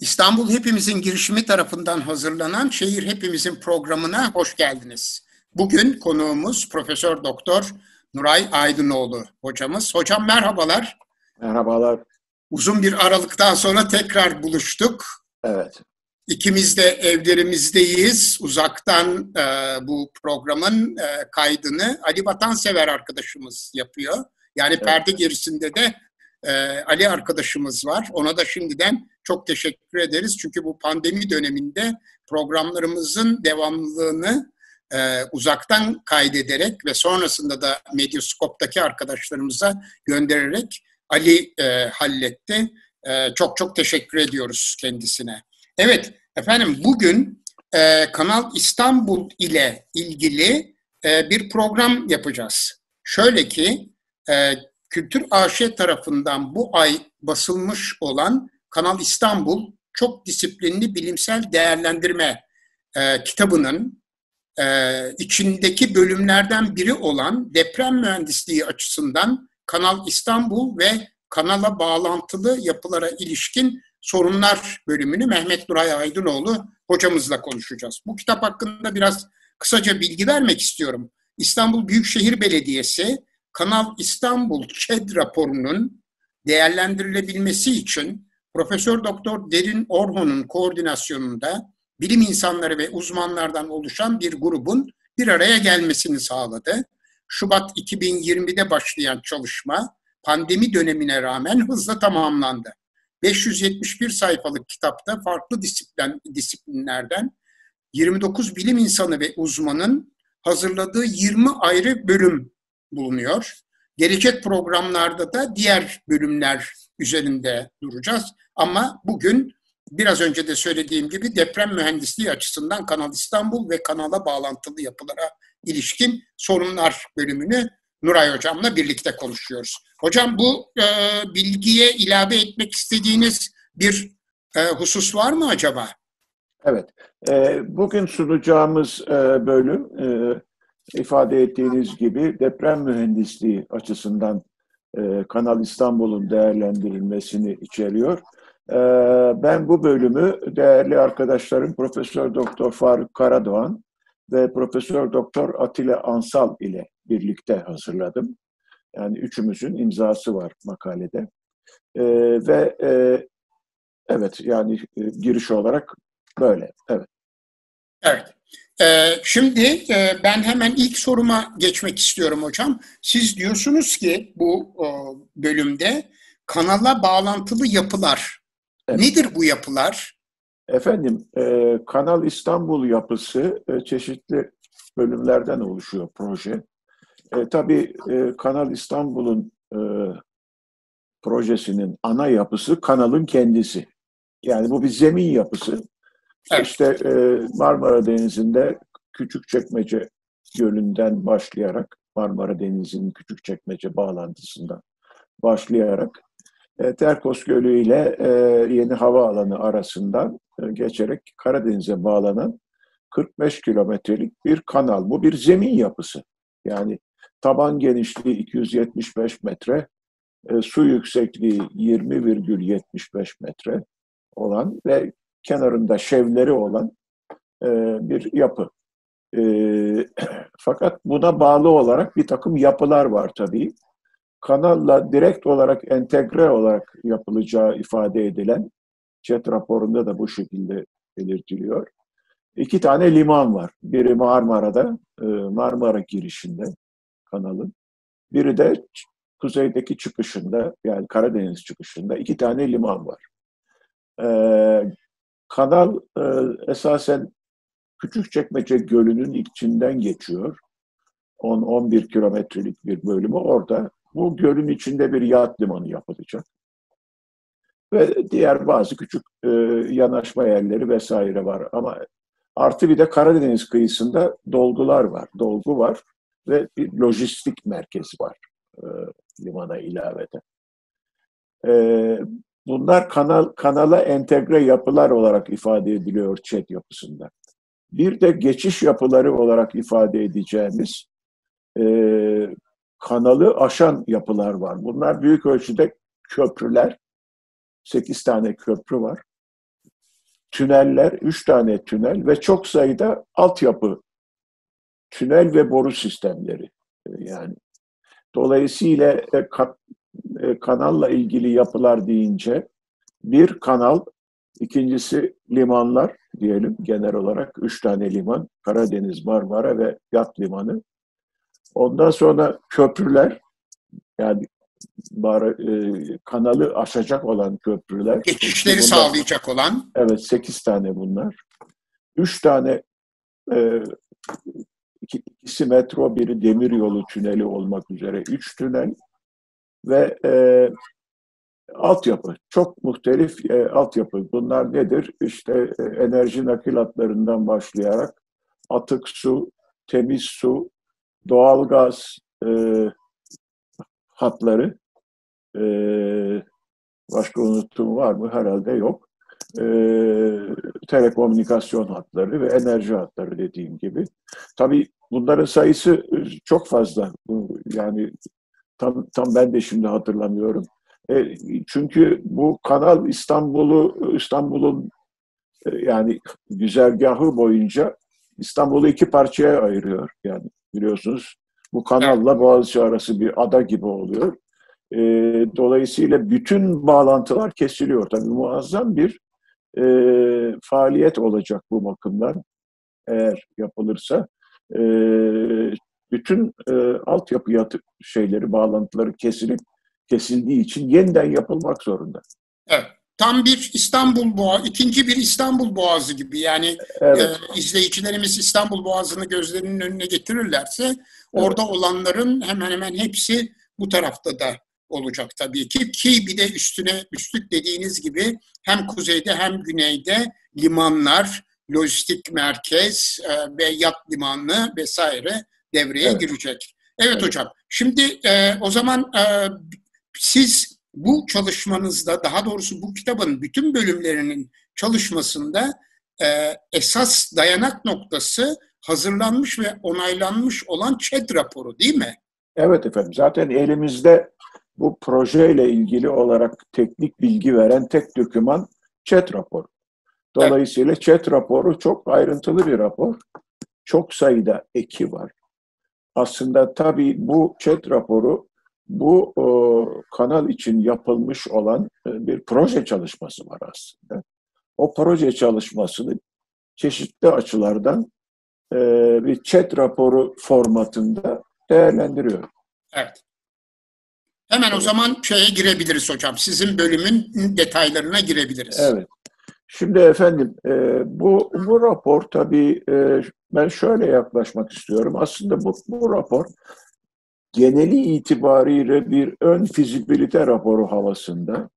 İstanbul Hepimizin girişimi tarafından hazırlanan Şehir Hepimizin programına hoş geldiniz. Bugün konuğumuz Profesör Doktor Nuray Aydınoğlu hocamız. Hocam merhabalar. Merhabalar. Uzun bir aralıktan sonra tekrar buluştuk. Evet. İkimiz de evlerimizdeyiz. Uzaktan e, bu programın e, kaydını Ali Vatansever arkadaşımız yapıyor. Yani evet. perde gerisinde de e, Ali arkadaşımız var. Ona da şimdiden çok teşekkür ederiz. Çünkü bu pandemi döneminde programlarımızın devamlılığını e, uzaktan kaydederek ve sonrasında da Medyaskop'taki arkadaşlarımıza göndererek Ali e, halletti. E, çok çok teşekkür ediyoruz kendisine. Evet efendim bugün e, Kanal İstanbul ile ilgili e, bir program yapacağız. Şöyle ki e, Kültür AŞ tarafından bu ay basılmış olan Kanal İstanbul çok disiplinli bilimsel değerlendirme e, kitabının e, içindeki bölümlerden biri olan deprem mühendisliği açısından Kanal İstanbul ve kanala bağlantılı yapılara ilişkin sorunlar bölümünü Mehmet Nuray Aydınoğlu hocamızla konuşacağız. Bu kitap hakkında biraz kısaca bilgi vermek istiyorum. İstanbul Büyükşehir Belediyesi Kanal İstanbul ÇED raporunun değerlendirilebilmesi için Profesör Doktor Derin Orhon'un koordinasyonunda bilim insanları ve uzmanlardan oluşan bir grubun bir araya gelmesini sağladı. Şubat 2020'de başlayan çalışma pandemi dönemine rağmen hızla tamamlandı. 571 sayfalık kitapta farklı disiplin, disiplinlerden 29 bilim insanı ve uzmanın hazırladığı 20 ayrı bölüm bulunuyor. Gelecek programlarda da diğer bölümler üzerinde duracağız. Ama bugün biraz önce de söylediğim gibi deprem mühendisliği açısından Kanal İstanbul ve kanala bağlantılı yapılara ilişkin sorunlar bölümünü Nuray Hocam'la birlikte konuşuyoruz. Hocam bu e, bilgiye ilave etmek istediğiniz bir e, husus var mı acaba? Evet. E, bugün sunacağımız e, bölüm e, ifade ettiğiniz gibi deprem mühendisliği açısından e, Kanal İstanbul'un değerlendirilmesini içeriyor. E, ben bu bölümü değerli arkadaşlarım Profesör Doktor Faruk Karadoğan ve Profesör Doktor Atilla Ansal ile birlikte hazırladım. Yani üçümüzün imzası var makalede. E, ve e, evet yani e, giriş olarak böyle. Evet. Evet. Ee, şimdi e, ben hemen ilk soruma geçmek istiyorum hocam. Siz diyorsunuz ki bu bölümde kanala bağlantılı yapılar. Evet. Nedir bu yapılar? Efendim, e, Kanal İstanbul yapısı e, çeşitli bölümlerden oluşuyor proje. E, tabii e, Kanal İstanbul'un e, projesinin ana yapısı kanalın kendisi. Yani bu bir zemin yapısı. Evet. İşte e, Marmara Denizi'nde Küçükçekmece Gölü'nden başlayarak Marmara Denizi'nin Küçükçekmece bağlantısından başlayarak e, Terkos Gölü ile e, Yeni Havaalanı arasından e, geçerek Karadeniz'e bağlanan 45 kilometrelik bir kanal. Bu bir zemin yapısı. Yani taban genişliği 275 metre, e, su yüksekliği 20,75 metre olan ve kenarında şevleri olan e, bir yapı. Fakat buna bağlı olarak bir takım yapılar var tabii. Kanalla direkt olarak entegre olarak yapılacağı ifade edilen jet raporunda da bu şekilde belirtiliyor. İki tane liman var. Biri Marmara'da, e, Marmara girişinde kanalın. Biri de kuzeydeki çıkışında, yani Karadeniz çıkışında iki tane liman var. Ee, Kanal e, esasen Küçükçekmece Gölü'nün içinden geçiyor. 10-11 kilometrelik bir bölümü orada. Bu gölün içinde bir yat limanı yapılacak. Ve diğer bazı küçük e, yanaşma yerleri vesaire var. Ama artı bir de Karadeniz kıyısında dolgular var. Dolgu var ve bir lojistik merkezi var e, limana ilaveten. E, Bunlar kanal kanala entegre yapılar olarak ifade ediliyor chat yapısında. Bir de geçiş yapıları olarak ifade edeceğimiz e, kanalı aşan yapılar var. Bunlar büyük ölçüde köprüler. Sekiz tane köprü var. tüneller, üç tane tünel ve çok sayıda altyapı, tünel ve boru sistemleri e, yani. Dolayısıyla e, e, kanalla ilgili yapılar deyince bir kanal, ikincisi limanlar diyelim genel olarak. Üç tane liman, Karadeniz, Marmara ve Yat Limanı. Ondan sonra köprüler, yani bar, e, kanalı aşacak olan köprüler. Geçişleri bunlar, sağlayacak olan. Evet, sekiz tane bunlar. Üç tane, e, iki, ikisi metro, biri demir yolu tüneli olmak üzere üç tünel ve e, altyapı. Çok muhtelif e, altyapı. Bunlar nedir? İşte e, enerji nakil hatlarından başlayarak atık su, temiz su, doğalgaz e, hatları, e, başka unuttuğum var mı? Herhalde yok. E, telekomünikasyon hatları ve enerji hatları dediğim gibi. Tabii bunların sayısı çok fazla. Yani tam, tam ben de şimdi hatırlamıyorum. E, çünkü bu kanal İstanbul'u İstanbul'un e, yani güzergahı boyunca İstanbul'u iki parçaya ayırıyor. Yani biliyorsunuz bu kanalla Boğaziçi arası bir ada gibi oluyor. E, dolayısıyla bütün bağlantılar kesiliyor. Tabii muazzam bir e, faaliyet olacak bu bakımdan eğer yapılırsa. E, bütün e, altyapı yatı şeyleri, bağlantıları kesilip kesildiği için yeniden yapılmak zorunda. Evet. Tam bir İstanbul Boğazı, ikinci bir İstanbul Boğazı gibi. Yani evet. e, izleyicilerimiz İstanbul Boğazı'nı gözlerinin önüne getirirlerse evet. orada olanların hemen hemen hepsi bu tarafta da olacak tabii ki. Ki bir de üstüne üstlük dediğiniz gibi hem kuzeyde hem güneyde limanlar, lojistik merkez e, ve yat limanı vesaire devreye evet. girecek. Evet, evet hocam. Şimdi e, o zaman e, siz bu çalışmanızda, daha doğrusu bu kitabın bütün bölümlerinin çalışmasında e, esas dayanak noktası hazırlanmış ve onaylanmış olan ÇED raporu değil mi? Evet efendim. Zaten elimizde bu projeyle ilgili olarak teknik bilgi veren tek doküman ÇED raporu. Dolayısıyla evet. ÇED raporu çok ayrıntılı bir rapor. Çok sayıda eki var. Aslında tabii bu ÇED raporu bu o, kanal için yapılmış olan e, bir proje çalışması var aslında. O proje çalışmasını çeşitli açılardan e, bir chat raporu formatında değerlendiriyor. Evet. Hemen o zaman şeye girebiliriz hocam. Sizin bölümün detaylarına girebiliriz. Evet. Şimdi efendim e, bu bu rapor tabii e, ben şöyle yaklaşmak istiyorum. Aslında bu, bu rapor geneli itibariyle bir ön fizibilite raporu havasında.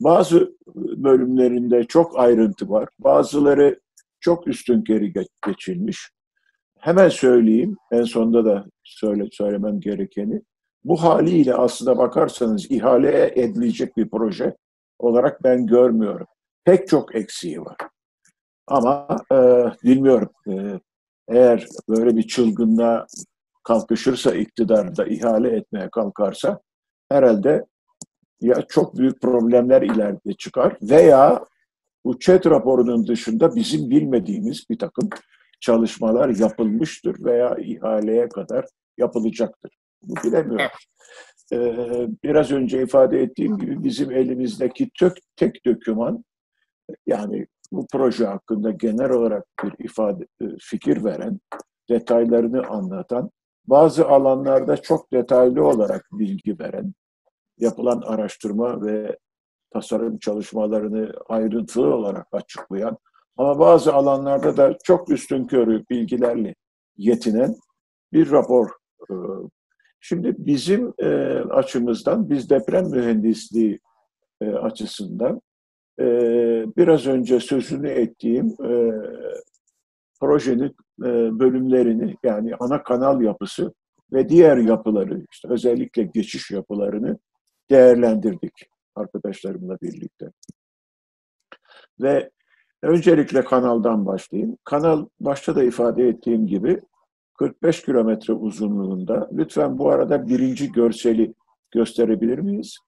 Bazı bölümlerinde çok ayrıntı var. Bazıları çok üstün geri geçilmiş. Hemen söyleyeyim, en sonunda da söyle, söylemem gerekeni. Bu haliyle aslında bakarsanız ihale edilecek bir proje olarak ben görmüyorum. Pek çok eksiği var. Ama e, bilmiyorum, e, eğer böyle bir çılgınlığa kalkışırsa iktidarda ihale etmeye kalkarsa herhalde ya çok büyük problemler ileride çıkar veya bu ÇED raporunun dışında bizim bilmediğimiz bir takım çalışmalar yapılmıştır veya ihaleye kadar yapılacaktır. Bu bilemiyoruz. Ee, biraz önce ifade ettiğim gibi bizim elimizdeki tök, tek döküman yani bu proje hakkında genel olarak bir ifade e, fikir veren, detaylarını anlatan bazı alanlarda çok detaylı olarak bilgi veren, yapılan araştırma ve tasarım çalışmalarını ayrıntılı olarak açıklayan ama bazı alanlarda da çok üstün körü bilgilerle yetinen bir rapor. E, şimdi bizim e, açımızdan, biz deprem mühendisliği e, açısından biraz önce sözünü ettiğim projenin e, bölümlerini yani ana kanal yapısı ve diğer yapıları işte özellikle geçiş yapılarını değerlendirdik arkadaşlarımla birlikte. Ve öncelikle kanaldan başlayayım. Kanal başta da ifade ettiğim gibi 45 kilometre uzunluğunda. Lütfen bu arada birinci görseli gösterebilir miyiz?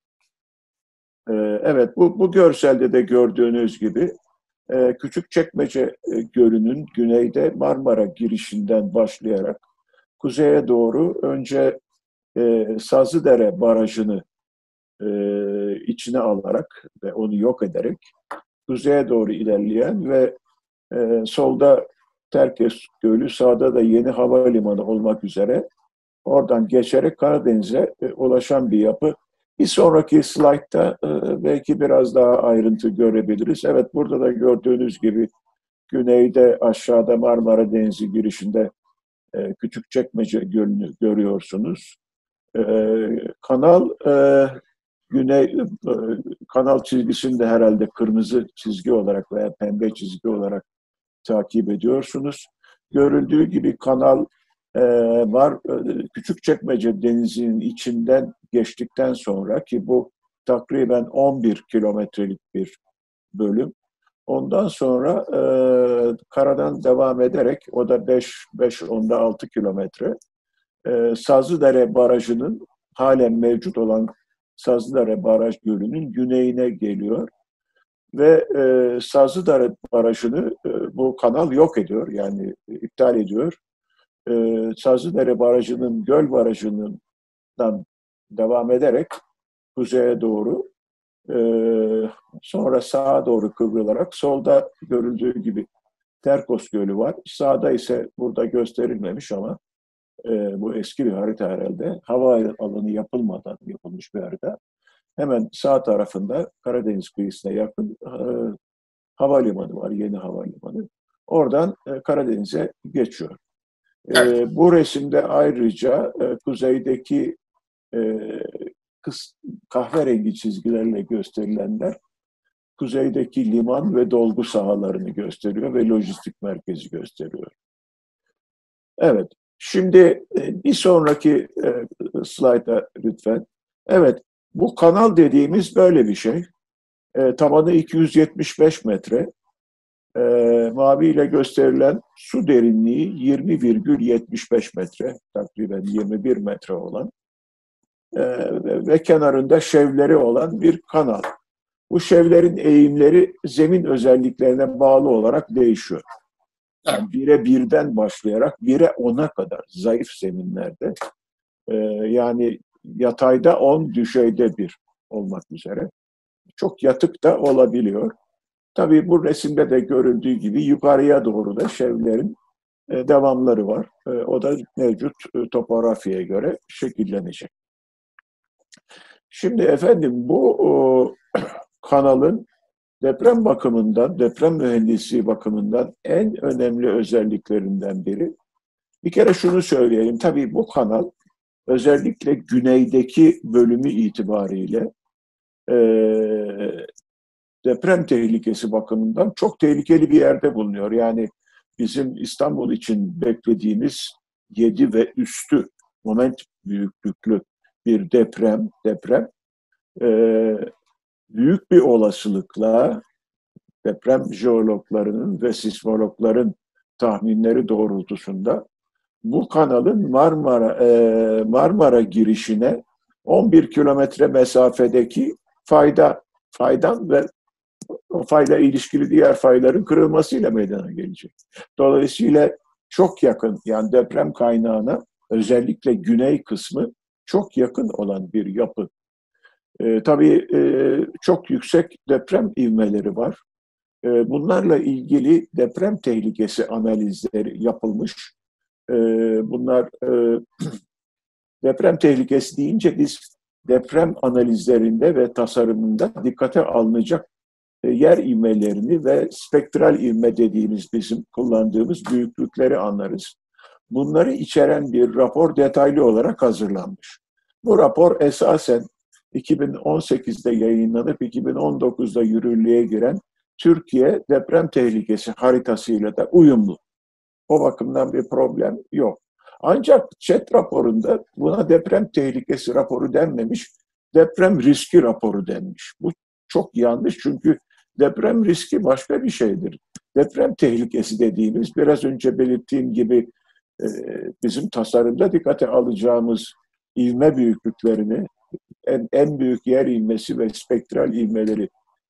Ee, evet, bu, bu görselde de gördüğünüz gibi e, Küçükçekmece e, Gölü'nün güneyde Marmara girişinden başlayarak kuzeye doğru önce e, Sazlıdere Barajı'nı e, içine alarak ve onu yok ederek kuzeye doğru ilerleyen ve e, solda Terkes Gölü, sağda da Yeni Havalimanı olmak üzere oradan geçerek Karadeniz'e ulaşan bir yapı. Bir sonraki slaytta e, belki biraz daha ayrıntı görebiliriz. Evet burada da gördüğünüz gibi güneyde aşağıda Marmara Denizi girişinde e, Küçükçekmece Gölü'nü görüyorsunuz. E, kanal güney kanal çizgisini de herhalde kırmızı çizgi olarak veya pembe çizgi olarak takip ediyorsunuz. Görüldüğü gibi kanal e, var. E, Küçükçekmece denizinin içinden geçtikten sonra ki bu takriben 11 kilometrelik bir bölüm. Ondan sonra e, karadan devam ederek o da 5 5 onda 6 kilometre e, Sazlıdere Barajı'nın halen mevcut olan Sazlıdere Baraj Gölü'nün güneyine geliyor. Ve e, Sazlıdere Barajı'nı e, bu kanal yok ediyor, yani iptal ediyor. E, Sazlıdere Barajı'nın, Göl Barajı'ndan devam ederek kuzeye doğru, e, sonra sağa doğru kıvrılarak, solda görüldüğü gibi Terkos Gölü var. Sağda ise burada gösterilmemiş ama e, bu eski bir harita herhalde. Hava alanı yapılmadan yapılmış bir harita. Hemen sağ tarafında Karadeniz kıyısına yakın e, havalimanı var, yeni havalimanı. Oradan e, Karadeniz'e geçiyor. E, evet. bu resimde ayrıca e, kuzeydeki e, kıs, kahverengi çizgilerle gösterilenler kuzeydeki liman ve dolgu sahalarını gösteriyor ve lojistik merkezi gösteriyor. Evet, Şimdi e, bir sonraki e, slayta lütfen. Evet, bu kanal dediğimiz böyle bir şey. E, tabanı 275 metre. E, mavi ile gösterilen su derinliği 20,75 metre, takriben 21 metre olan e, ve kenarında şevleri olan bir kanal. Bu şevlerin eğimleri zemin özelliklerine bağlı olarak değişiyor. Yani bire birden başlayarak bire ona kadar zayıf zeminlerde e, yani yatayda on, düşeyde bir olmak üzere çok yatık da olabiliyor. Tabii bu resimde de görüldüğü gibi yukarıya doğru da şevlerin e, devamları var. E, o da mevcut e, topografiye göre şekillenecek. Şimdi efendim bu kanalın deprem bakımından, deprem mühendisliği bakımından en önemli özelliklerinden biri. Bir kere şunu söyleyeyim, tabii bu kanal özellikle güneydeki bölümü itibariyle deprem tehlikesi bakımından çok tehlikeli bir yerde bulunuyor. Yani bizim İstanbul için beklediğimiz 7 ve üstü moment büyüklüklü bir deprem, deprem e, büyük bir olasılıkla deprem jeologlarının ve sismologların tahminleri doğrultusunda bu kanalın Marmara e, Marmara girişine 11 kilometre mesafedeki fayda faydan ve o fayda ilişkili diğer fayların kırılmasıyla meydana gelecek. Dolayısıyla çok yakın yani deprem kaynağına özellikle güney kısmı çok yakın olan bir yapı e, tabii e, çok yüksek deprem ivmeleri var. E, bunlarla ilgili deprem tehlikesi analizleri yapılmış. E, bunlar e, deprem tehlikesi deyince biz deprem analizlerinde ve tasarımında dikkate alınacak yer ivmelerini ve spektral ivme dediğimiz bizim kullandığımız büyüklükleri anlarız. Bunları içeren bir rapor detaylı olarak hazırlanmış. Bu rapor esasen 2018'de yayınlanıp 2019'da yürürlüğe giren Türkiye deprem tehlikesi haritasıyla da uyumlu. O bakımdan bir problem yok. Ancak chat raporunda buna deprem tehlikesi raporu denmemiş, deprem riski raporu denmiş. Bu çok yanlış çünkü deprem riski başka bir şeydir. Deprem tehlikesi dediğimiz biraz önce belirttiğim gibi bizim tasarımda dikkate alacağımız ivme büyüklüklerini, en, en büyük yer ilmesi ve spektral ilmeleri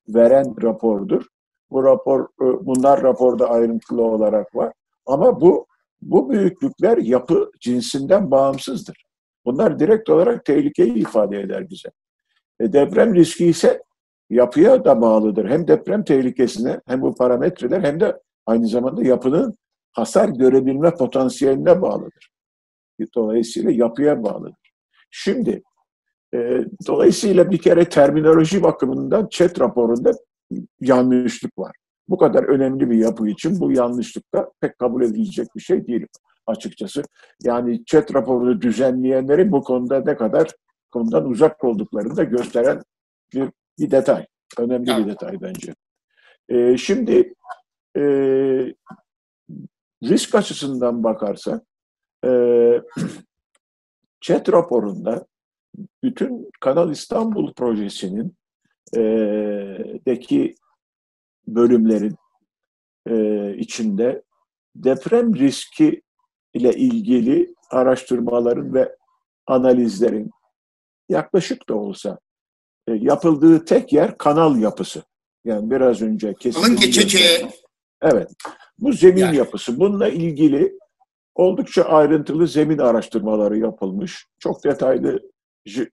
veren rapordur. Bu rapor, e, bunlar raporda ayrıntılı olarak var. Ama bu bu büyüklükler yapı cinsinden bağımsızdır. Bunlar direkt olarak tehlikeyi ifade eder bize. E, deprem riski ise yapıya da bağlıdır. Hem deprem tehlikesine hem bu parametreler hem de aynı zamanda yapının hasar görebilme potansiyeline bağlıdır. Dolayısıyla yapıya bağlıdır. Şimdi e, dolayısıyla bir kere terminoloji bakımından chat raporunda yanlışlık var. Bu kadar önemli bir yapı için bu yanlışlık da pek kabul edilecek bir şey değil açıkçası. Yani chat raporunu düzenleyenlerin bu konuda ne kadar konudan uzak olduklarını da gösteren bir, bir detay. Önemli bir detay bence. E, şimdi e, risk açısından bakarsak e, chat raporunda bütün Kanal İstanbul projesinin e, deki bölümlerin e, içinde deprem riski ile ilgili araştırmaların ve analizlerin yaklaşık da olsa yapıldığı tek yer kanal yapısı. Yani biraz önce kesin. geçeceği. Evet. Bu zemin yani. yapısı. Bununla ilgili oldukça ayrıntılı zemin araştırmaları yapılmış. Çok detaylı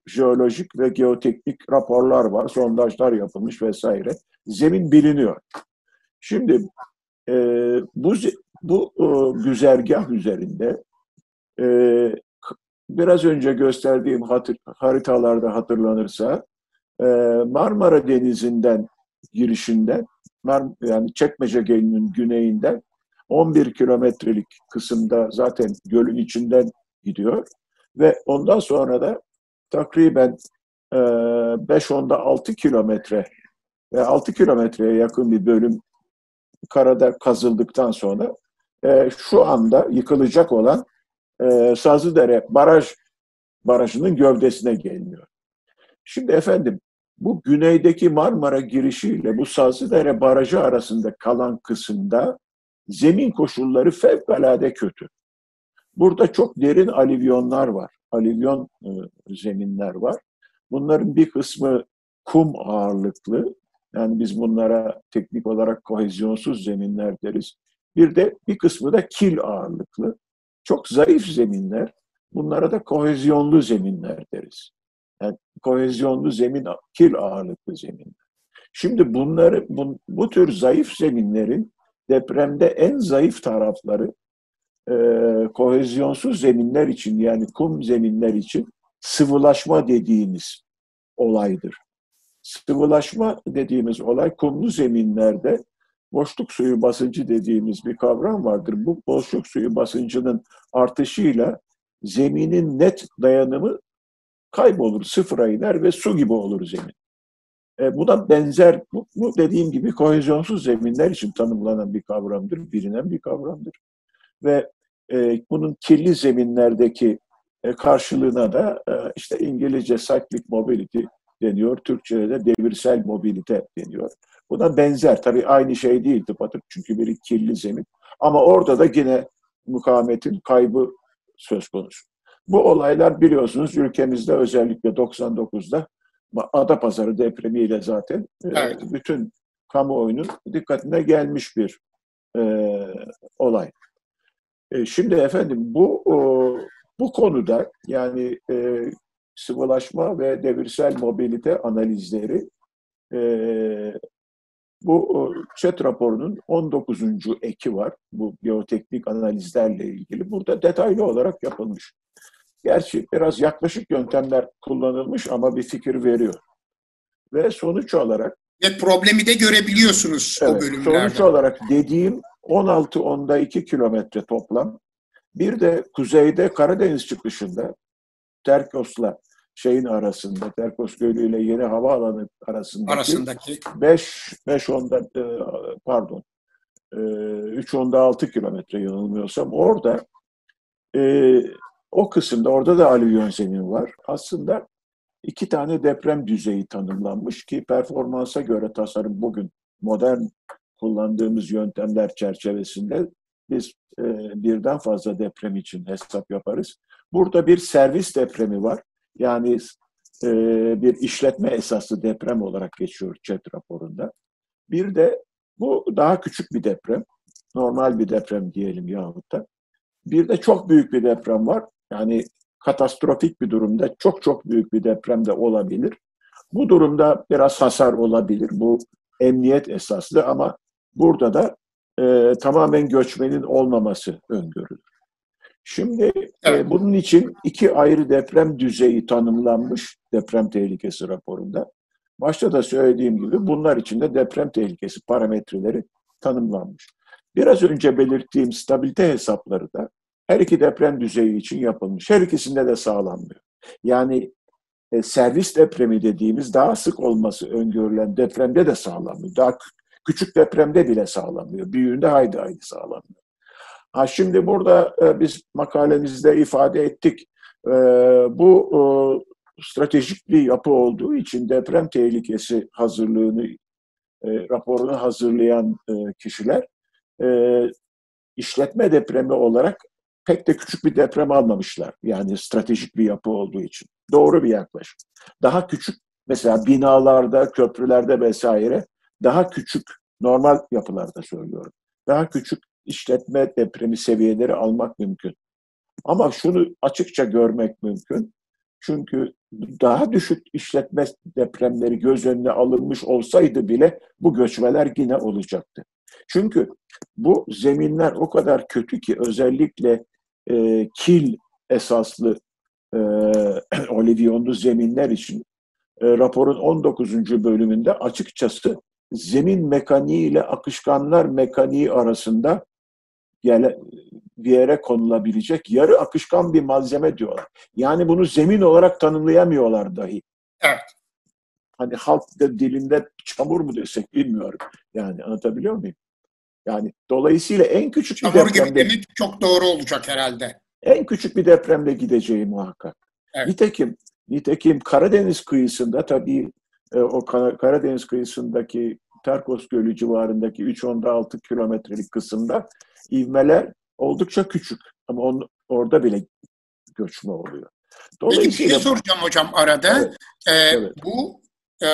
jeolojik ve geoteknik raporlar var, sondajlar yapılmış vesaire. Zemin biliniyor. Şimdi e, bu bu e, güzergah üzerinde e, biraz önce gösterdiğim hatır, haritalarda hatırlanırsa e, Marmara Denizi'nden girişinden yani Çekmece Gölü'nün güneyinden 11 kilometrelik kısımda zaten gölün içinden gidiyor ve ondan sonra da takriben e, 5-10'da 6 kilometre ve 6 kilometreye yakın bir bölüm karada kazıldıktan sonra e, şu anda yıkılacak olan e, Sazlıdere Baraj Barajı'nın gövdesine geliniyor. Şimdi efendim bu güneydeki Marmara girişiyle bu Sazlıdere Barajı arasında kalan kısımda zemin koşulları fevkalade kötü. Burada çok derin alivyonlar var. Alivyon e, zeminler var. Bunların bir kısmı kum ağırlıklı. Yani biz bunlara teknik olarak kohezyonsuz zeminler deriz. Bir de bir kısmı da kil ağırlıklı. Çok zayıf zeminler. Bunlara da kohezyonlu zeminler deriz. Yani kohezyonlu zemin, kil ağırlıklı zeminler. Şimdi bunları, bu, bu tür zayıf zeminlerin depremde en zayıf tarafları e, kohezyonsuz zeminler için yani kum zeminler için sıvılaşma dediğimiz olaydır. Sıvılaşma dediğimiz olay kumlu zeminlerde boşluk suyu basıncı dediğimiz bir kavram vardır. Bu boşluk suyu basıncının artışıyla zeminin net dayanımı kaybolur, sıfıra iner ve su gibi olur zemin. E, buna benzer, bu, bu dediğim gibi kohezyonsuz zeminler için tanımlanan bir kavramdır, bilinen bir kavramdır. Ve e, bunun kirli zeminlerdeki e, karşılığına da e, işte İngilizce cyclic mobility deniyor, Türkçe'de de devirsel mobilite deniyor. Buna benzer, tabii aynı şey değil tıpatıp çünkü biri kirli zemin. Ama orada da yine mukavemetin kaybı söz konusu. Bu olaylar biliyorsunuz ülkemizde özellikle 99'da Adapazarı depremiyle zaten e, evet. bütün kamuoyunun dikkatine gelmiş bir e, olay. E, şimdi efendim bu o, bu konuda yani e, sıvılaşma ve devirsel mobilite analizleri e, bu chat raporunun 19. eki var. Bu biyoteknik analizlerle ilgili. Burada detaylı olarak yapılmış. Gerçi biraz yaklaşık yöntemler kullanılmış ama bir fikir veriyor. Ve sonuç olarak ve problemi de görebiliyorsunuz evet, o bölümlerde. Sonuç olarak dediğim 16 onda 2 kilometre toplam. Bir de kuzeyde Karadeniz çıkışında Terkos'la şeyin arasında, Terkos Gölü ile Yeni Havaalanı arasındaki, arasındaki. 5 5 onda e, pardon 3 e, onda 6 kilometre yanılmıyorsam orada e, o kısımda orada da alüvyon zemin var. Aslında iki tane deprem düzeyi tanımlanmış ki performansa göre tasarım bugün modern kullandığımız yöntemler çerçevesinde biz e, birden fazla deprem için hesap yaparız. Burada bir servis depremi var. Yani e, bir işletme esaslı deprem olarak geçiyor ÇED raporunda. Bir de Bu daha küçük bir deprem. Normal bir deprem diyelim yahut da. Bir de çok büyük bir deprem var. Yani katastrofik bir durumda çok çok büyük bir deprem de olabilir. Bu durumda biraz hasar olabilir. Bu emniyet esaslı ama burada da e, tamamen göçmenin olmaması öngörülür. Şimdi e, evet. e, bunun için iki ayrı deprem düzeyi tanımlanmış deprem tehlikesi raporunda. Başta da söylediğim gibi bunlar için de deprem tehlikesi parametreleri tanımlanmış. Biraz önce belirttiğim stabilite hesapları da her iki deprem düzeyi için yapılmış. Her ikisinde de sağlanmıyor. Yani e, servis depremi dediğimiz daha sık olması öngörülen depremde de sağlanmıyor. Daha küçük depremde bile sağlanmıyor. Büyüğünde haydi haydi sağlanmıyor. Ha şimdi burada e, biz makalemizde ifade ettik. E, bu e, stratejik bir yapı olduğu için deprem tehlikesi hazırlığını, e, raporunu hazırlayan e, kişiler e, işletme depremi olarak pek de küçük bir deprem almamışlar. Yani stratejik bir yapı olduğu için. Doğru bir yaklaşım. Daha küçük mesela binalarda, köprülerde vesaire daha küçük normal yapılarda söylüyorum. Daha küçük işletme depremi seviyeleri almak mümkün. Ama şunu açıkça görmek mümkün. Çünkü daha düşük işletme depremleri göz önüne alınmış olsaydı bile bu göçmeler yine olacaktı. Çünkü bu zeminler o kadar kötü ki özellikle e, kil esaslı e, olivyonlu zeminler için e, raporun 19. bölümünde açıkçası zemin mekaniği ile akışkanlar mekaniği arasında gele, bir yere konulabilecek yarı akışkan bir malzeme diyorlar. Yani bunu zemin olarak tanımlayamıyorlar dahi. Evet. Hani halk dilinde çamur mu desek bilmiyorum. Yani anlatabiliyor muyum? Yani dolayısıyla en küçük bir depremde... Çamur gibi demek çok doğru olacak herhalde. En küçük bir depremde gideceği muhakkak. Evet. Nitekim, nitekim Karadeniz kıyısında tabii e, o Karadeniz kıyısındaki Terkos Gölü civarındaki 3-10'da kilometrelik kısımda ivmeler oldukça küçük. Ama on, orada bile göçme oluyor. Peki bir şey soracağım hocam arada. Evet, ee, evet. Bu e,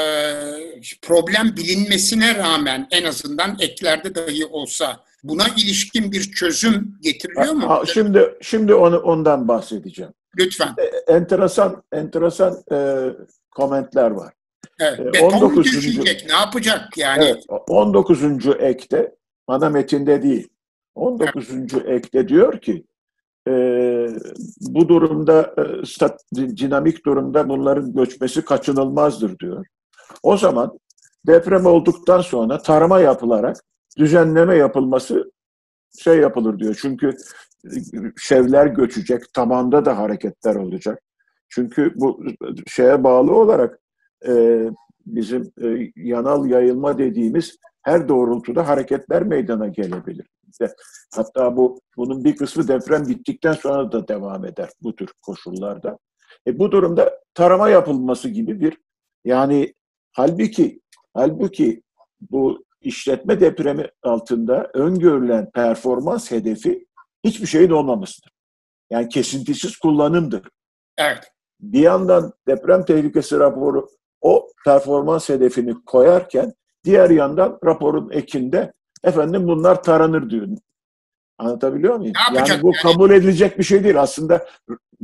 problem bilinmesine rağmen en azından eklerde dahi olsa buna ilişkin bir çözüm getiriliyor mu? Ha, şimdi şimdi onu ondan bahsedeceğim. Lütfen. E, enteresan enteresan e, komentler var. Evet, e, 19. düşecek, ne yapacak yani? Evet, 19. ekte ana metinde değil. 19. Evet. ekte diyor ki e, bu durumda e, stat, dinamik durumda bunların göçmesi kaçınılmazdır diyor. O zaman deprem olduktan sonra tarama yapılarak düzenleme yapılması şey yapılır diyor. Çünkü şevler göçecek, tamanda da hareketler olacak. Çünkü bu şeye bağlı olarak e, bizim e, yanal yayılma dediğimiz her doğrultuda hareketler meydana gelebilir. Hatta bu bunun bir kısmı deprem bittikten sonra da devam eder bu tür koşullarda. E, bu durumda tarama yapılması gibi bir yani halbuki halbuki bu işletme depremi altında öngörülen performans hedefi hiçbir şeyin olmamasıdır. Yani kesintisiz kullanımdır. Evet. Bir yandan deprem tehlikesi raporu o performans hedefini koyarken diğer yandan raporun ekinde efendim bunlar taranır diyor. Anlatabiliyor muyum? Yani bu yani? kabul edilecek bir şey değil. Aslında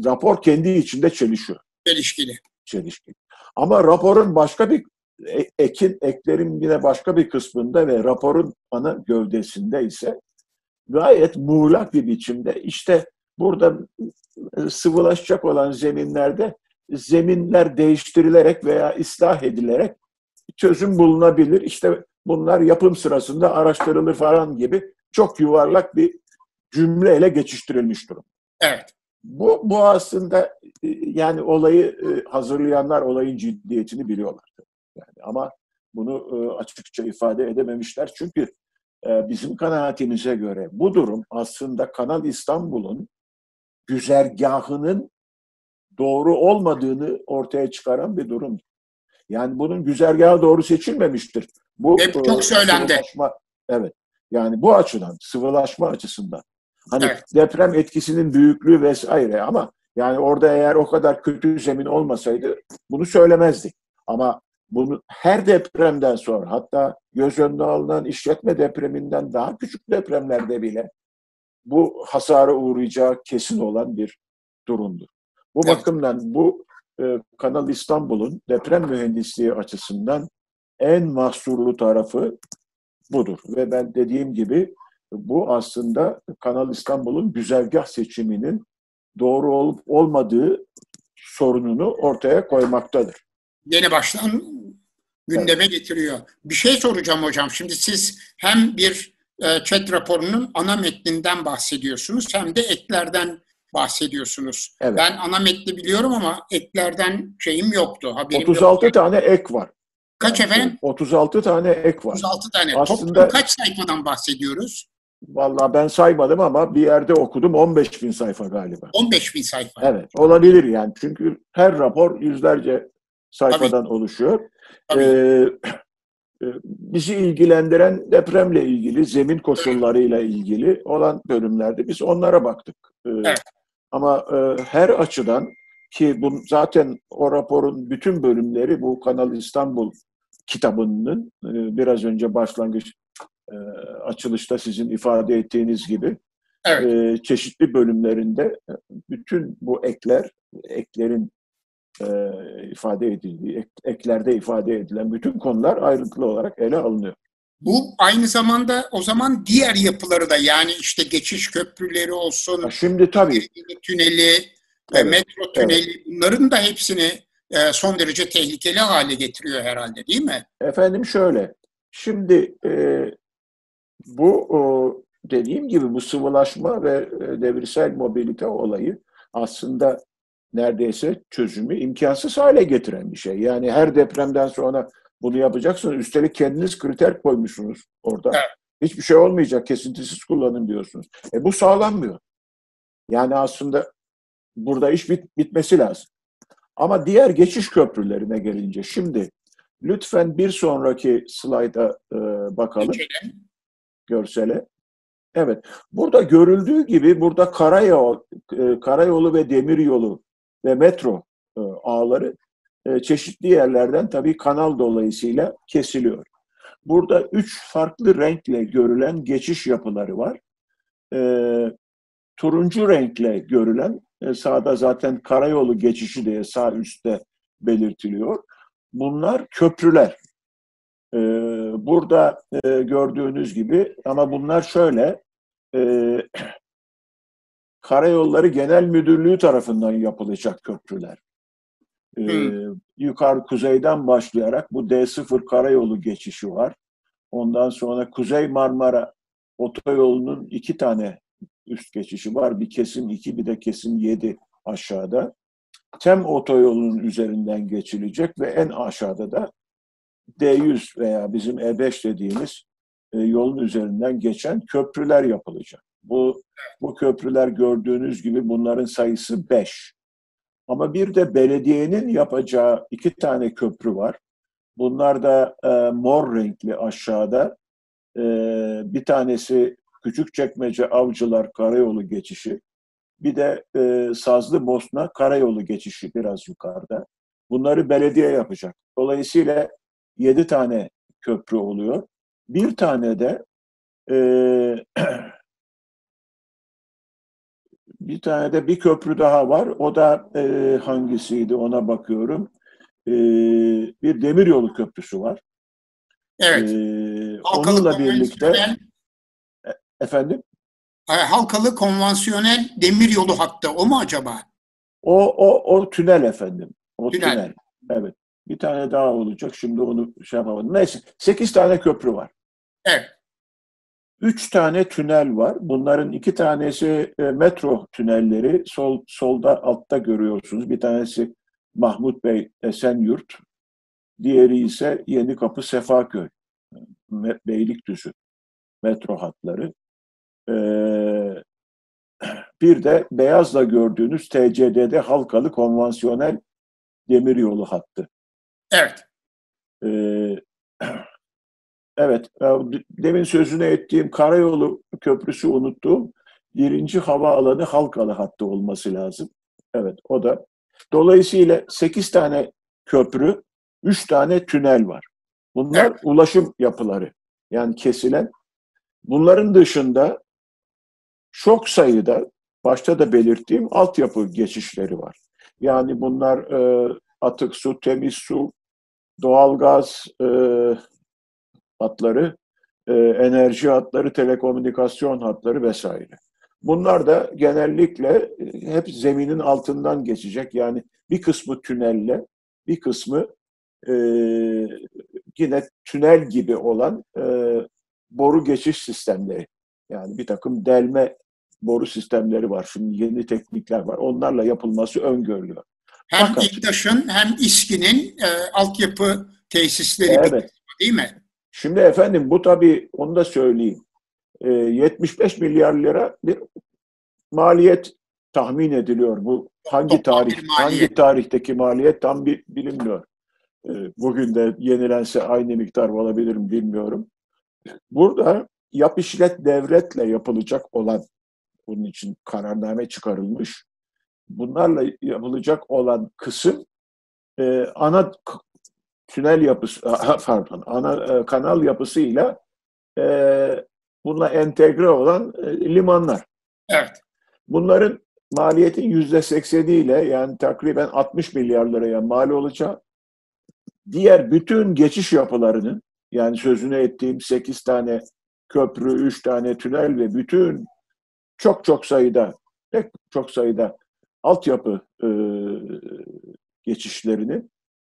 rapor kendi içinde çelişiyor. Çelişkili. Çelişkili. Ama raporun başka bir ekin, eklerin yine başka bir kısmında ve raporun ana gövdesinde ise gayet muğlak bir biçimde işte burada e, sıvılaşacak olan zeminlerde zeminler değiştirilerek veya ıslah edilerek çözüm bulunabilir. İşte bunlar yapım sırasında araştırılır falan gibi çok yuvarlak bir cümleyle geçiştirilmiş durum. Evet. Bu, bu aslında e, yani olayı e, hazırlayanlar olayın ciddiyetini biliyorlar. Yani ama bunu e, açıkça ifade edememişler. Çünkü bizim kanaatimize göre bu durum aslında Kanal İstanbul'un güzergahının doğru olmadığını ortaya çıkaran bir durum. Yani bunun güzergahı doğru seçilmemiştir. Bu Hep çok e, söylendi. Evet. Yani bu açıdan, sıvılaşma açısından. Hani evet. deprem etkisinin büyüklüğü vesaire ama yani orada eğer o kadar kötü zemin olmasaydı bunu söylemezdik. Ama bunu her depremden sonra hatta göz önüne alınan işletme depreminden daha küçük depremlerde bile bu hasara uğrayacağı kesin olan bir durumdur. Bu evet. bakımdan bu e, Kanal İstanbul'un deprem mühendisliği açısından en mahsurlu tarafı budur. Ve ben dediğim gibi bu aslında Kanal İstanbul'un güzergah seçiminin doğru olup olmadığı sorununu ortaya koymaktadır. Yeni baştan gündeme getiriyor. Bir şey soracağım hocam. Şimdi siz hem bir e, chat raporunun ana metninden bahsediyorsunuz hem de eklerden bahsediyorsunuz. Evet. Ben ana metni biliyorum ama eklerden şeyim yoktu. Haberim 36 yoktu. tane ek var. Kaç efendim? 36 tane ek var. 36 tane. Aslında, Toplam kaç sayfadan bahsediyoruz? Vallahi ben saymadım ama bir yerde okudum 15 bin sayfa galiba. 15 bin sayfa. Evet olabilir yani çünkü her rapor yüzlerce sayfadan Tabii. oluşuyor. Tabii. Ee, e, bizi ilgilendiren depremle ilgili, zemin koşullarıyla ilgili olan bölümlerde biz onlara baktık. Ee, evet. Ama e, her açıdan ki bu zaten o raporun bütün bölümleri bu Kanal İstanbul kitabının e, biraz önce başlangıç e, açılışta sizin ifade ettiğiniz gibi evet. e, çeşitli bölümlerinde bütün bu ekler, eklerin e, ifade edildiği, ek, eklerde ifade edilen bütün konular ayrıntılı olarak ele alınıyor. Bu aynı zamanda o zaman diğer yapıları da yani işte geçiş köprüleri olsun, şimdi tabii tüneli, evet, metro tüneli evet. bunların da hepsini e, son derece tehlikeli hale getiriyor herhalde değil mi? Efendim şöyle, şimdi e, bu o, dediğim gibi bu sıvılaşma ve e, devirsel mobilite olayı aslında neredeyse çözümü imkansız hale getiren bir şey. Yani her depremden sonra bunu yapacaksınız. Üstelik kendiniz kriter koymuşsunuz orada. Evet. Hiçbir şey olmayacak, kesintisiz kullanın diyorsunuz. E bu sağlanmıyor. Yani aslında burada iş bit bitmesi lazım. Ama diğer geçiş köprülerine gelince şimdi lütfen bir sonraki slayda e, bakalım. Geçelim. Görsele. Evet. Burada görüldüğü gibi burada karayol, e, karayolu ve demiryolu ve metro e, ağları e, çeşitli yerlerden tabii kanal dolayısıyla kesiliyor. Burada üç farklı renkle görülen geçiş yapıları var. E, turuncu renkle görülen, e, sağda zaten karayolu geçişi diye sağ üstte belirtiliyor. Bunlar köprüler. E, burada e, gördüğünüz gibi ama bunlar şöyle, e, Karayolları Genel Müdürlüğü tarafından yapılacak köprüler. Ee, yukarı kuzeyden başlayarak bu D0 karayolu geçişi var. Ondan sonra Kuzey Marmara otoyolunun iki tane üst geçişi var. Bir kesim iki, bir de kesim yedi aşağıda. Tem otoyolunun üzerinden geçilecek ve en aşağıda da D100 veya bizim E5 dediğimiz e, yolun üzerinden geçen köprüler yapılacak. Bu, bu köprüler gördüğünüz gibi bunların sayısı beş. Ama bir de belediyenin yapacağı iki tane köprü var. Bunlar da e, mor renkli aşağıda. E, bir tanesi Küçükçekmece Avcılar Karayolu geçişi. Bir de e, Sazlı Bosna Karayolu geçişi biraz yukarıda. Bunları belediye yapacak. Dolayısıyla yedi tane köprü oluyor. Bir tane de e, Bir tane de bir köprü daha var. O da e, hangisiydi ona bakıyorum. E, bir demiryolu köprüsü var. Evet. E, onunla birlikte e, efendim? Halkalı konvansiyonel demiryolu hattı o mu acaba? O o o tünel efendim. O tünel. tünel. Evet. Bir tane daha olacak. Şimdi onu şey yapamadım. Neyse. Sekiz tane köprü var. Evet. Üç tane tünel var. Bunların iki tanesi e, metro tünelleri. Sol, solda altta görüyorsunuz. Bir tanesi Mahmut Bey Esenyurt. Diğeri ise Yeni Kapı Sefaköy. Beylikdüzü metro hatları. Ee, bir de beyazla gördüğünüz TCD'de halkalı konvansiyonel demiryolu hattı. Evet. Ee, Evet, e, demin sözünü ettiğim karayolu köprüsü unuttuğum birinci havaalanı Halkalı hattı olması lazım. Evet, o da. Dolayısıyla sekiz tane köprü Üç tane tünel var. Bunlar evet. ulaşım yapıları. Yani kesilen. Bunların dışında çok sayıda başta da belirttiğim altyapı geçişleri var. Yani bunlar e, atık su, temiz su, doğalgaz e, hatları, e, enerji hatları, telekomünikasyon hatları vesaire. Bunlar da genellikle e, hep zeminin altından geçecek. Yani bir kısmı tünelle, bir kısmı e, yine tünel gibi olan e, boru geçiş sistemleri. Yani bir takım delme boru sistemleri var. Şimdi yeni teknikler var. Onlarla yapılması öngörülüyor. Hem Fakat, İKTAŞ'ın hem İSKİ'nin e, altyapı tesisleri evet. değil mi? Şimdi efendim bu tabii onu da söyleyeyim. E, 75 milyar lira bir maliyet tahmin ediliyor. Bu hangi tarih hangi tarihteki maliyet tam bir bilinmiyor. E, bugün de yenilense aynı miktar olabilir mi bilmiyorum. Burada yap işlet devletle yapılacak olan bunun için kararname çıkarılmış. Bunlarla yapılacak olan kısım e, ana tünel yapısı, pardon, ana e, kanal yapısıyla e, bununla entegre olan e, limanlar. Evet. Bunların maliyetin yüzde sekseniyle yani takriben 60 milyar liraya mal olacak. Diğer bütün geçiş yapılarının yani sözünü ettiğim 8 tane köprü, 3 tane tünel ve bütün çok çok sayıda pek çok sayıda altyapı e, geçişlerini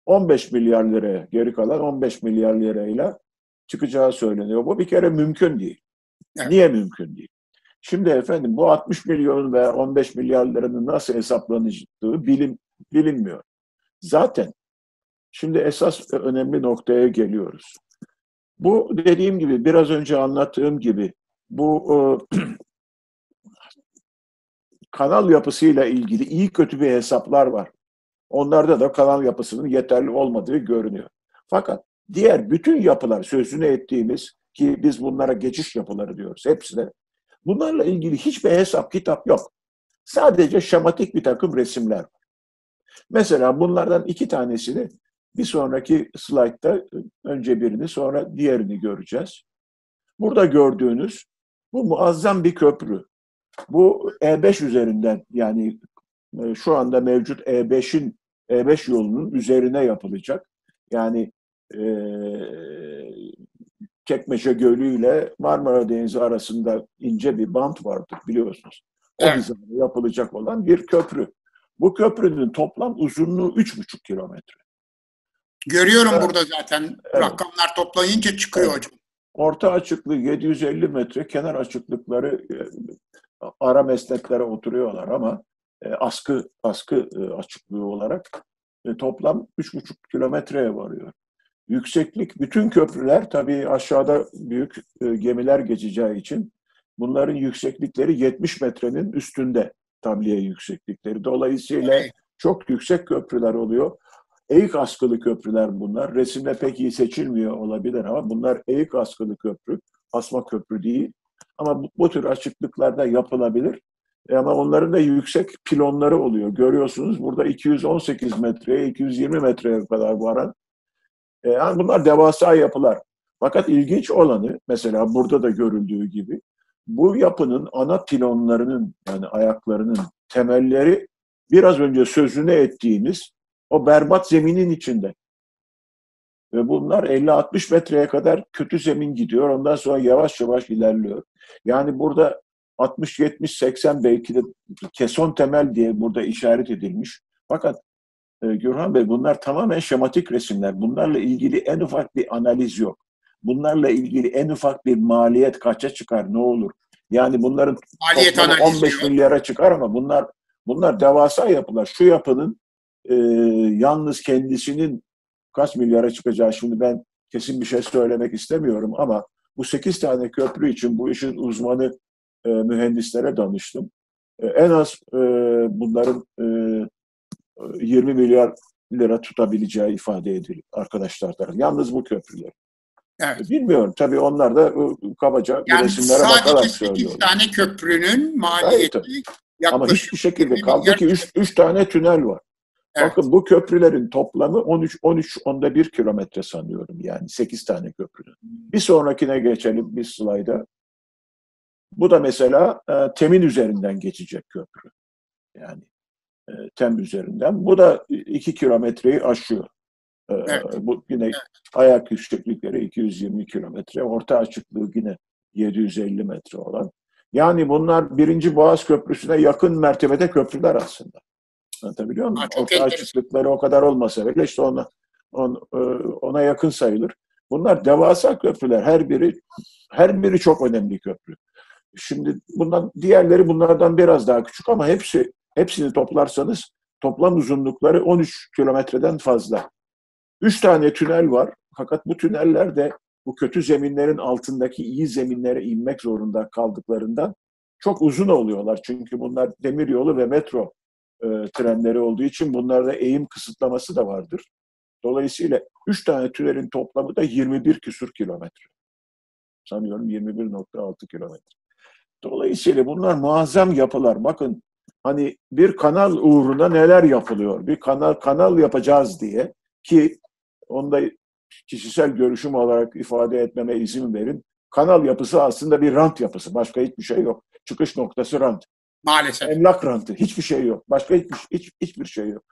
15 milyar liraya geri kalan 15 milyar lirayla çıkacağı söyleniyor. Bu bir kere mümkün değil. Evet. Niye mümkün değil? Şimdi efendim bu 60 milyon ve 15 milyar liranın nasıl hesaplanacağı bilim, bilinmiyor. Zaten şimdi esas önemli noktaya geliyoruz. Bu dediğim gibi biraz önce anlattığım gibi bu e, kanal yapısıyla ilgili iyi kötü bir hesaplar var. Onlarda da kanal yapısının yeterli olmadığı görünüyor. Fakat diğer bütün yapılar sözünü ettiğimiz ki biz bunlara geçiş yapıları diyoruz hepsine. Bunlarla ilgili hiçbir hesap kitap yok. Sadece şematik bir takım resimler var. Mesela bunlardan iki tanesini bir sonraki slaytta önce birini sonra diğerini göreceğiz. Burada gördüğünüz bu muazzam bir köprü. Bu E5 üzerinden yani şu anda mevcut E5'in E5 yolunun üzerine yapılacak. Yani e, Çekmeşe Gölü ile Marmara Denizi arasında ince bir bant vardır biliyorsunuz. O evet. yapılacak olan bir köprü. Bu köprünün toplam uzunluğu 3,5 kilometre. Görüyorum evet. burada zaten evet. rakamlar toplayınca çıkıyor evet. hocam. Orta açıklığı 750 metre, kenar açıklıkları e, ara mesleklere oturuyorlar ama e, askı askı e, açıklığı olarak e, toplam 3,5 kilometreye varıyor. Yükseklik, bütün köprüler tabii aşağıda büyük e, gemiler geçeceği için bunların yükseklikleri 70 metrenin üstünde tabliye yükseklikleri. Dolayısıyla çok yüksek köprüler oluyor. Eğik askılı köprüler bunlar. Resimde pek iyi seçilmiyor olabilir ama bunlar eğik askılı köprü. Asma köprü değil. Ama bu, bu tür açıklıklarda yapılabilir. E ama onların da yüksek pilonları oluyor. Görüyorsunuz burada 218 metreye, 220 metreye kadar varan. E yani bunlar devasa yapılar. Fakat ilginç olanı mesela burada da görüldüğü gibi bu yapının ana pilonlarının yani ayaklarının temelleri biraz önce sözünü ettiğimiz o berbat zeminin içinde. Ve bunlar 50-60 metreye kadar kötü zemin gidiyor. Ondan sonra yavaş yavaş ilerliyor. Yani burada 60, 70, 80 belki de keson temel diye burada işaret edilmiş. Fakat e, Gürhan Bey bunlar tamamen şematik resimler. Bunlarla ilgili en ufak bir analiz yok. Bunlarla ilgili en ufak bir maliyet kaça çıkar, ne olur? Yani bunların maliyet 15 milyara çıkar ama bunlar bunlar devasa yapılar. Şu yapının e, yalnız kendisinin kaç milyara çıkacağı şimdi ben kesin bir şey söylemek istemiyorum ama bu 8 tane köprü için bu işin uzmanı e, mühendislere danıştım. E, en az e, bunların e, 20 milyar lira tutabileceği ifade ediliyor arkadaşlar tarafından. Yalnız bu köprüler. Evet. Bilmiyorum. Tabii onlar da e, kabaca yani resimlere bakarak söylüyor. Sadece tane köprünün maliyeti yaklaşık Ama hiçbir şekilde kaldı ki 3 tane tünel var. Evet. Bakın bu köprülerin toplamı 13 13 onda 1 kilometre sanıyorum yani 8 tane köprünün. Bir sonrakine geçelim bir slayda. Bu da mesela e, Tem'in üzerinden geçecek köprü. Yani e, Tem üzerinden. Bu da 2 kilometreyi aşıyor. E, evet. Bu yine evet. ayak yükseklikleri 220 kilometre. Orta açıklığı yine 750 metre olan. Yani bunlar birinci Boğaz Köprüsü'ne yakın mertebede köprüler aslında. Anlatabiliyor muyum? Ha, Orta açıklıkları o kadar olmasa bile işte ona, on, e, ona yakın sayılır. Bunlar devasa köprüler. Her biri her biri çok önemli köprü. Şimdi bundan diğerleri bunlardan biraz daha küçük ama hepsi hepsini toplarsanız toplam uzunlukları 13 kilometreden fazla. Üç tane tünel var. Fakat bu tüneller de bu kötü zeminlerin altındaki iyi zeminlere inmek zorunda kaldıklarından çok uzun oluyorlar. Çünkü bunlar demiryolu ve metro e, trenleri olduğu için bunlarda eğim kısıtlaması da vardır. Dolayısıyla üç tane tünelin toplamı da 21 küsur kilometre. Sanıyorum 21.6 kilometre. Dolayısıyla bunlar muazzam yapılar. Bakın hani bir kanal uğruna neler yapılıyor. Bir kanal kanal yapacağız diye ki onda kişisel görüşüm olarak ifade etmeme izin verin. Kanal yapısı aslında bir rant yapısı. Başka hiçbir şey yok. Çıkış noktası rant. Maalesef. Emlak rantı. Hiçbir şey yok. Başka hiçbir, hiç, hiçbir şey yok.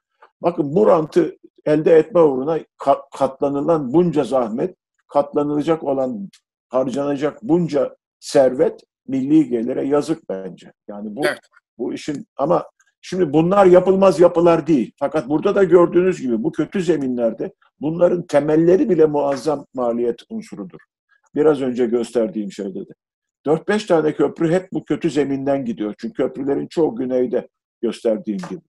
Bakın bu rantı elde etme uğruna katlanılan bunca zahmet, katlanılacak olan, harcanacak bunca servet milli gelire yazık bence. Yani bu evet. bu işin ama şimdi bunlar yapılmaz yapılar değil. Fakat burada da gördüğünüz gibi bu kötü zeminlerde bunların temelleri bile muazzam maliyet unsurudur. Biraz önce gösterdiğim şey dedi. 4-5 tane köprü hep bu kötü zeminden gidiyor. Çünkü köprülerin çoğu güneyde gösterdiğim gibi.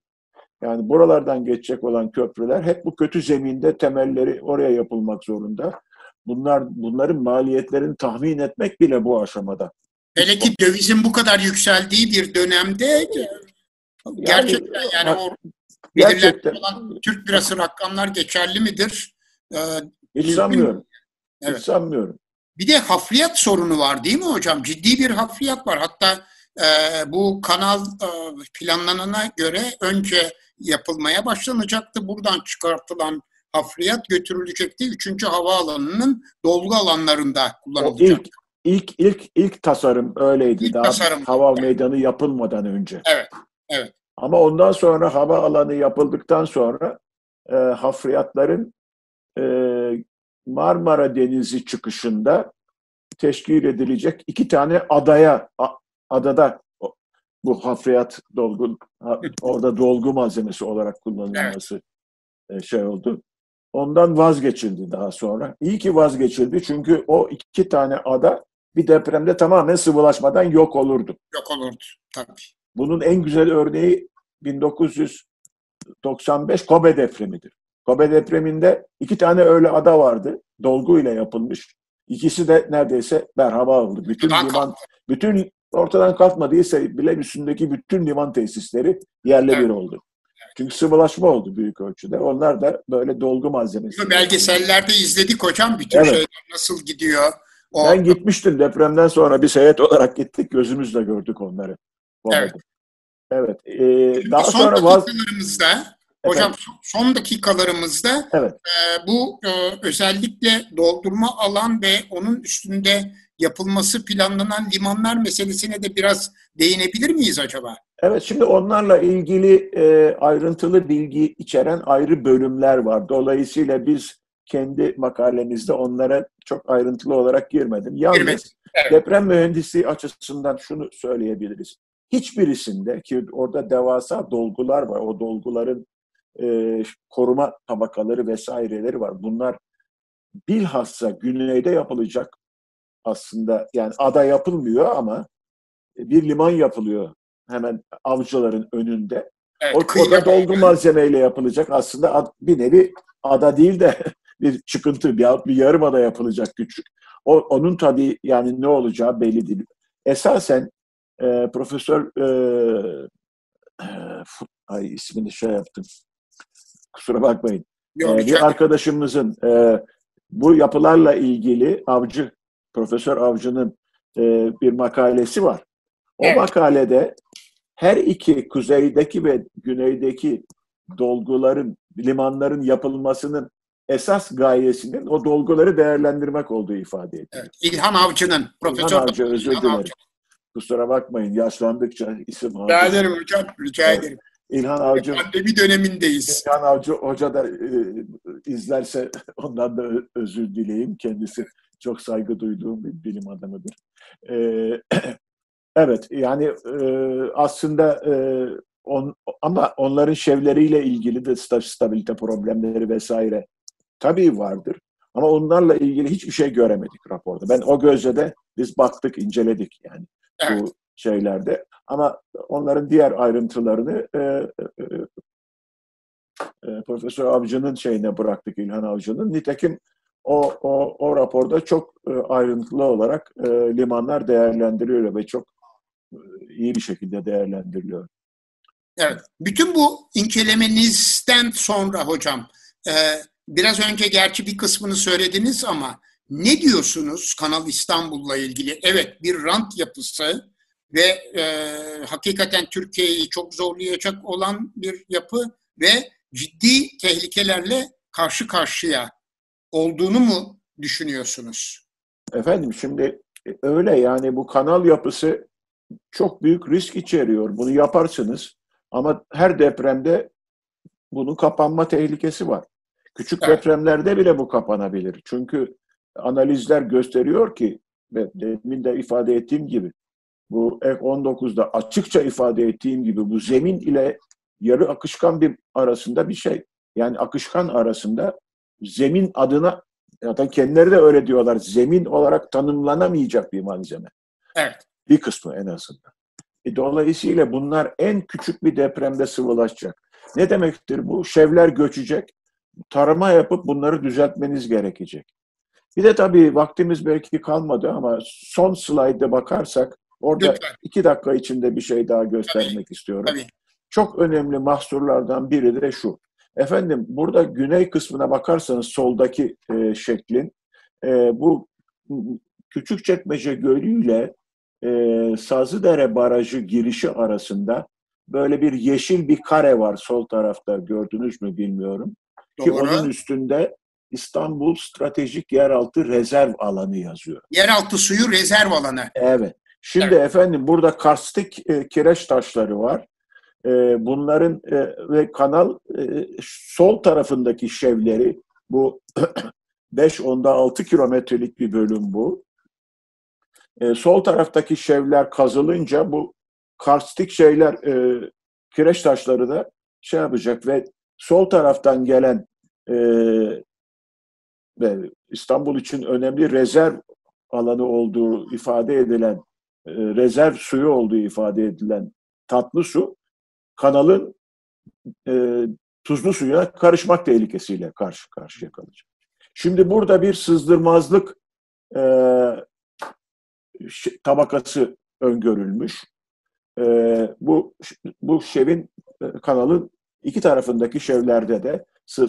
Yani buralardan geçecek olan köprüler hep bu kötü zeminde temelleri oraya yapılmak zorunda. Bunlar bunların maliyetlerini tahmin etmek bile bu aşamada. Hele ki dövizin bu kadar yükseldiği bir dönemde gerçekten yani, o gerçekten olan Türk lirası rakamlar geçerli midir? Ee, Hiç sanmıyorum. Evet. Hiç sanmıyorum. Bir de hafriyat sorunu var değil mi hocam? Ciddi bir hafriyat var. Hatta e, bu kanal e, planlanana göre önce yapılmaya başlanacaktı. Buradan çıkartılan hafriyat götürülecekti. Üçüncü havaalanının dolgu alanlarında kullanılacaktı. İlk, ilk, ilk, tasarım öyleydi. İlk Daha tasarım. hava meydanı yapılmadan önce. Evet, evet. Ama ondan sonra hava alanı yapıldıktan sonra e, hafriyatların e, Marmara Denizi çıkışında teşkil edilecek iki tane adaya, adada bu hafriyat dolgu, orada dolgu malzemesi olarak kullanılması evet. şey oldu. Ondan vazgeçildi daha sonra. İyi ki vazgeçildi çünkü o iki tane ada bir depremde tamamen sıvılaşmadan yok olurdu. Yok olurdu tabii. Bunun en güzel örneği 1995 Kobe depremidir. Kobe depreminde iki tane öyle ada vardı. Dolgu ile yapılmış. İkisi de neredeyse merhaba oldu. Bütün liman, kalktı. bütün ortadan kalkmadıysa bile üstündeki bütün liman tesisleri yerle evet. bir oldu. Çünkü sıvılaşma oldu büyük ölçüde. Onlar da böyle dolgu malzemesi. Belgesellerde izledik hocam bütün evet. şeyler nasıl gidiyor. O... Ben gitmiştim depremden sonra bir seyahat olarak gittik. Gözümüzle gördük onları. Evet. Evet. Ee, daha son sonra dakikalarımızda Hocam son dakikalarımızda evet. e, bu e, özellikle doldurma alan ve onun üstünde yapılması planlanan limanlar meselesine de biraz değinebilir miyiz acaba? Evet, şimdi onlarla ilgili e, ayrıntılı bilgi içeren ayrı bölümler var. Dolayısıyla biz kendi makalemizde onlara çok ayrıntılı olarak girmedim. Yalnız evet. deprem mühendisliği açısından şunu söyleyebiliriz. Hiçbirisinde ki orada devasa dolgular var. O dolguların e, koruma tabakaları vesaireleri var. Bunlar bilhassa güneyde yapılacak aslında yani ada yapılmıyor ama bir liman yapılıyor hemen avcıların önünde. Evet, o, o da dolgu malzemeyle yapılacak aslında bir nevi ada değil de bir çıkıntı, bir, bir yarım ada yapılacak küçük. O, onun tabii yani ne olacağı belli değil. Esasen e, Profesör e, e, ay ismini şey yaptım. Kusura bakmayın. Yok, ee, bir arkadaşımızın e, bu yapılarla ilgili Avcı, Profesör Avcı'nın e, bir makalesi var. O evet. makalede her iki kuzeydeki ve güneydeki dolguların, limanların yapılmasının esas gayesinin o dolguları değerlendirmek olduğu ifade ediyor. Evet, İlhan Avcı'nın, Profesör İlhan Avcı, özür İlhan dilerim. Avcı. Kusura bakmayın, yaşlandıkça isim Rica ederim hocam, rica evet. ederim. İlhan Avcı. Pandemi dönemindeyiz. İlhan Avcı Hoca da e, izlerse ondan da özür dileyim. Kendisi çok saygı duyduğum bir bilim adamıdır. E, evet, yani e, aslında e, on, ama onların şevleriyle ilgili de stabilite problemleri vesaire tabii vardır. Ama onlarla ilgili hiçbir şey göremedik raporda. Ben o gözle de biz baktık, inceledik yani evet. bu şeylerde. Ama onların diğer ayrıntılarını e, e, e, Profesör Avcı'nın şeyine bıraktık İlhan Avcı'nın. Nitekim o, o, o raporda çok e, ayrıntılı olarak e, limanlar değerlendiriliyor ve çok e, iyi bir şekilde değerlendiriliyor. Evet. Bütün bu incelemenizden sonra hocam, e, biraz önce gerçi bir kısmını söylediniz ama ne diyorsunuz Kanal İstanbul'la ilgili? Evet bir rant yapısı ve e, hakikaten Türkiye'yi çok zorlayacak olan bir yapı ve ciddi tehlikelerle karşı karşıya olduğunu mu düşünüyorsunuz? Efendim şimdi e, öyle yani bu kanal yapısı çok büyük risk içeriyor. Bunu yaparsınız ama her depremde bunun kapanma tehlikesi var. Küçük evet. depremlerde bile bu kapanabilir. Çünkü analizler gösteriyor ki ve demin de ifade ettiğim gibi bu F-19'da açıkça ifade ettiğim gibi bu zemin ile yarı akışkan bir arasında bir şey. Yani akışkan arasında zemin adına zaten kendileri de öyle diyorlar. Zemin olarak tanımlanamayacak bir malzeme. Evet. Bir kısmı en azından. E, dolayısıyla bunlar en küçük bir depremde sıvılaşacak. Ne demektir bu? Şevler göçecek. Tarama yapıp bunları düzeltmeniz gerekecek. Bir de tabii vaktimiz belki kalmadı ama son slayda bakarsak orada Lütfen. iki dakika içinde bir şey daha göstermek tabii. istiyorum. Tabii. Çok önemli mahsurlardan biri de şu. Efendim burada güney kısmına bakarsanız soldaki e, şeklin e, bu Küçükçekmece Gölü ile e, Sazıdere Barajı girişi arasında böyle bir yeşil bir kare var sol tarafta gördünüz mü bilmiyorum. Doğru. Ki onun üstünde İstanbul Stratejik Yeraltı Rezerv Alanı yazıyor. Yeraltı suyu rezerv alanı. Evet. Şimdi evet. efendim burada karstik e, kireç taşları var. E, bunların e, ve kanal e, sol tarafındaki şevleri bu 5 onda 6 kilometrelik bir bölüm bu. E, sol taraftaki şevler kazılınca bu karstik şeyler e, kireç taşları da şey yapacak ve sol taraftan gelen e, ve İstanbul için önemli rezerv alanı olduğu ifade edilen e, rezerv suyu olduğu ifade edilen tatlı su kanalın e, tuzlu suya karışmak tehlikesiyle karşı karşıya kalacak. Şimdi burada bir sızdırmazlık e, tabakası öngörülmüş. E, bu bu şevin e, kanalın iki tarafındaki şevlerde de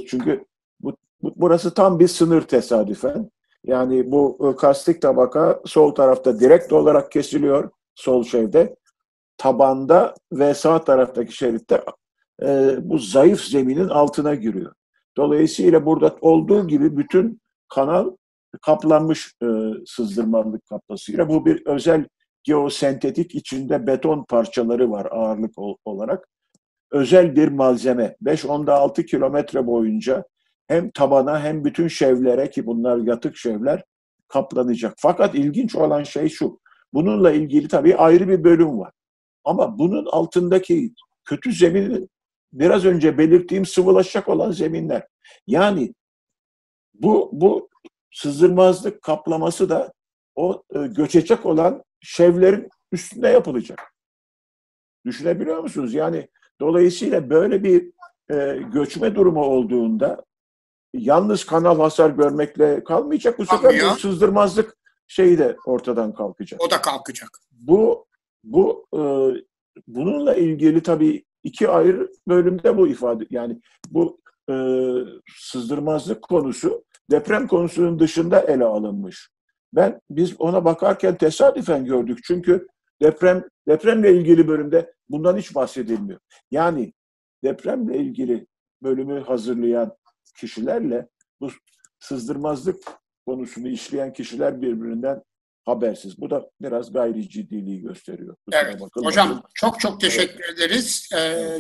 çünkü bu, bu burası tam bir sınır tesadüfen. Yani bu e, kastik tabaka sol tarafta direkt olarak kesiliyor sol şevde. Tabanda ve sağ taraftaki şeritte e, bu zayıf zeminin altına giriyor. Dolayısıyla burada olduğu gibi bütün kanal kaplanmış e, sızdırmalık kaplasıyla. Bu bir özel geosentetik içinde beton parçaları var ağırlık olarak. Özel bir malzeme. 5-10'da 6 kilometre boyunca hem tabana hem bütün şevlere ki bunlar yatık şevler kaplanacak. Fakat ilginç olan şey şu. Bununla ilgili tabii ayrı bir bölüm var. Ama bunun altındaki kötü zemin biraz önce belirttiğim sıvılaşacak olan zeminler. Yani bu bu sızdırmazlık kaplaması da o e, göçecek olan şevlerin üstünde yapılacak. Düşünebiliyor musunuz? Yani dolayısıyla böyle bir e, göçme durumu olduğunda yalnız kanal hasar görmekle kalmayacak. Bu sefer bu sızdırmazlık şeyi de ortadan kalkacak. O da kalkacak. Bu bu e, bununla ilgili tabii iki ayrı bölümde bu ifade yani bu e, sızdırmazlık konusu deprem konusunun dışında ele alınmış. Ben biz ona bakarken tesadüfen gördük çünkü deprem depremle ilgili bölümde bundan hiç bahsedilmiyor. Yani depremle ilgili bölümü hazırlayan kişilerle bu sızdırmazlık konusunu işleyen kişiler birbirinden habersiz. Bu da biraz gayri ciddiliği gösteriyor. Evet, hocam çok çok teşekkür evet. ederiz. Ee,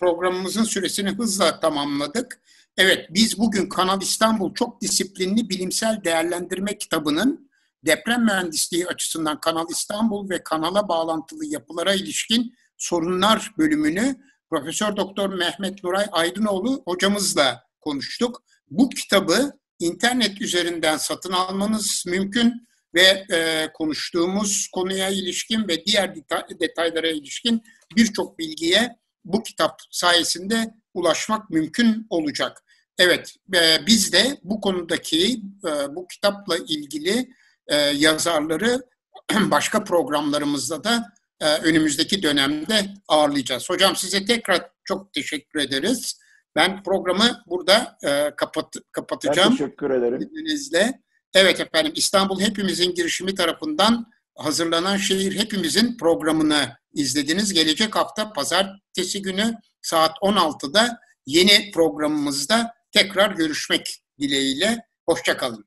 programımızın süresini hızla tamamladık. Evet, biz bugün Kanal İstanbul Çok Disiplinli Bilimsel Değerlendirme kitabının deprem mühendisliği açısından Kanal İstanbul ve kanala bağlantılı yapılara ilişkin sorunlar bölümünü Profesör Doktor Mehmet Nuray Aydınoğlu hocamızla konuştuk. Bu kitabı internet üzerinden satın almanız mümkün ve e, konuştuğumuz konuya ilişkin ve diğer detaylara ilişkin birçok bilgiye bu kitap sayesinde ulaşmak mümkün olacak. Evet, e, biz de bu konudaki e, bu kitapla ilgili e, yazarları başka programlarımızda da e, önümüzdeki dönemde ağırlayacağız. Hocam size tekrar çok teşekkür ederiz. Ben programı burada e, kapat, kapatacağım. Ben teşekkür ederim. İzninizle. Evet efendim İstanbul Hepimizin girişimi tarafından hazırlanan Şehir Hepimizin programını izlediniz. Gelecek hafta pazartesi günü saat 16'da yeni programımızda tekrar görüşmek dileğiyle. Hoşçakalın.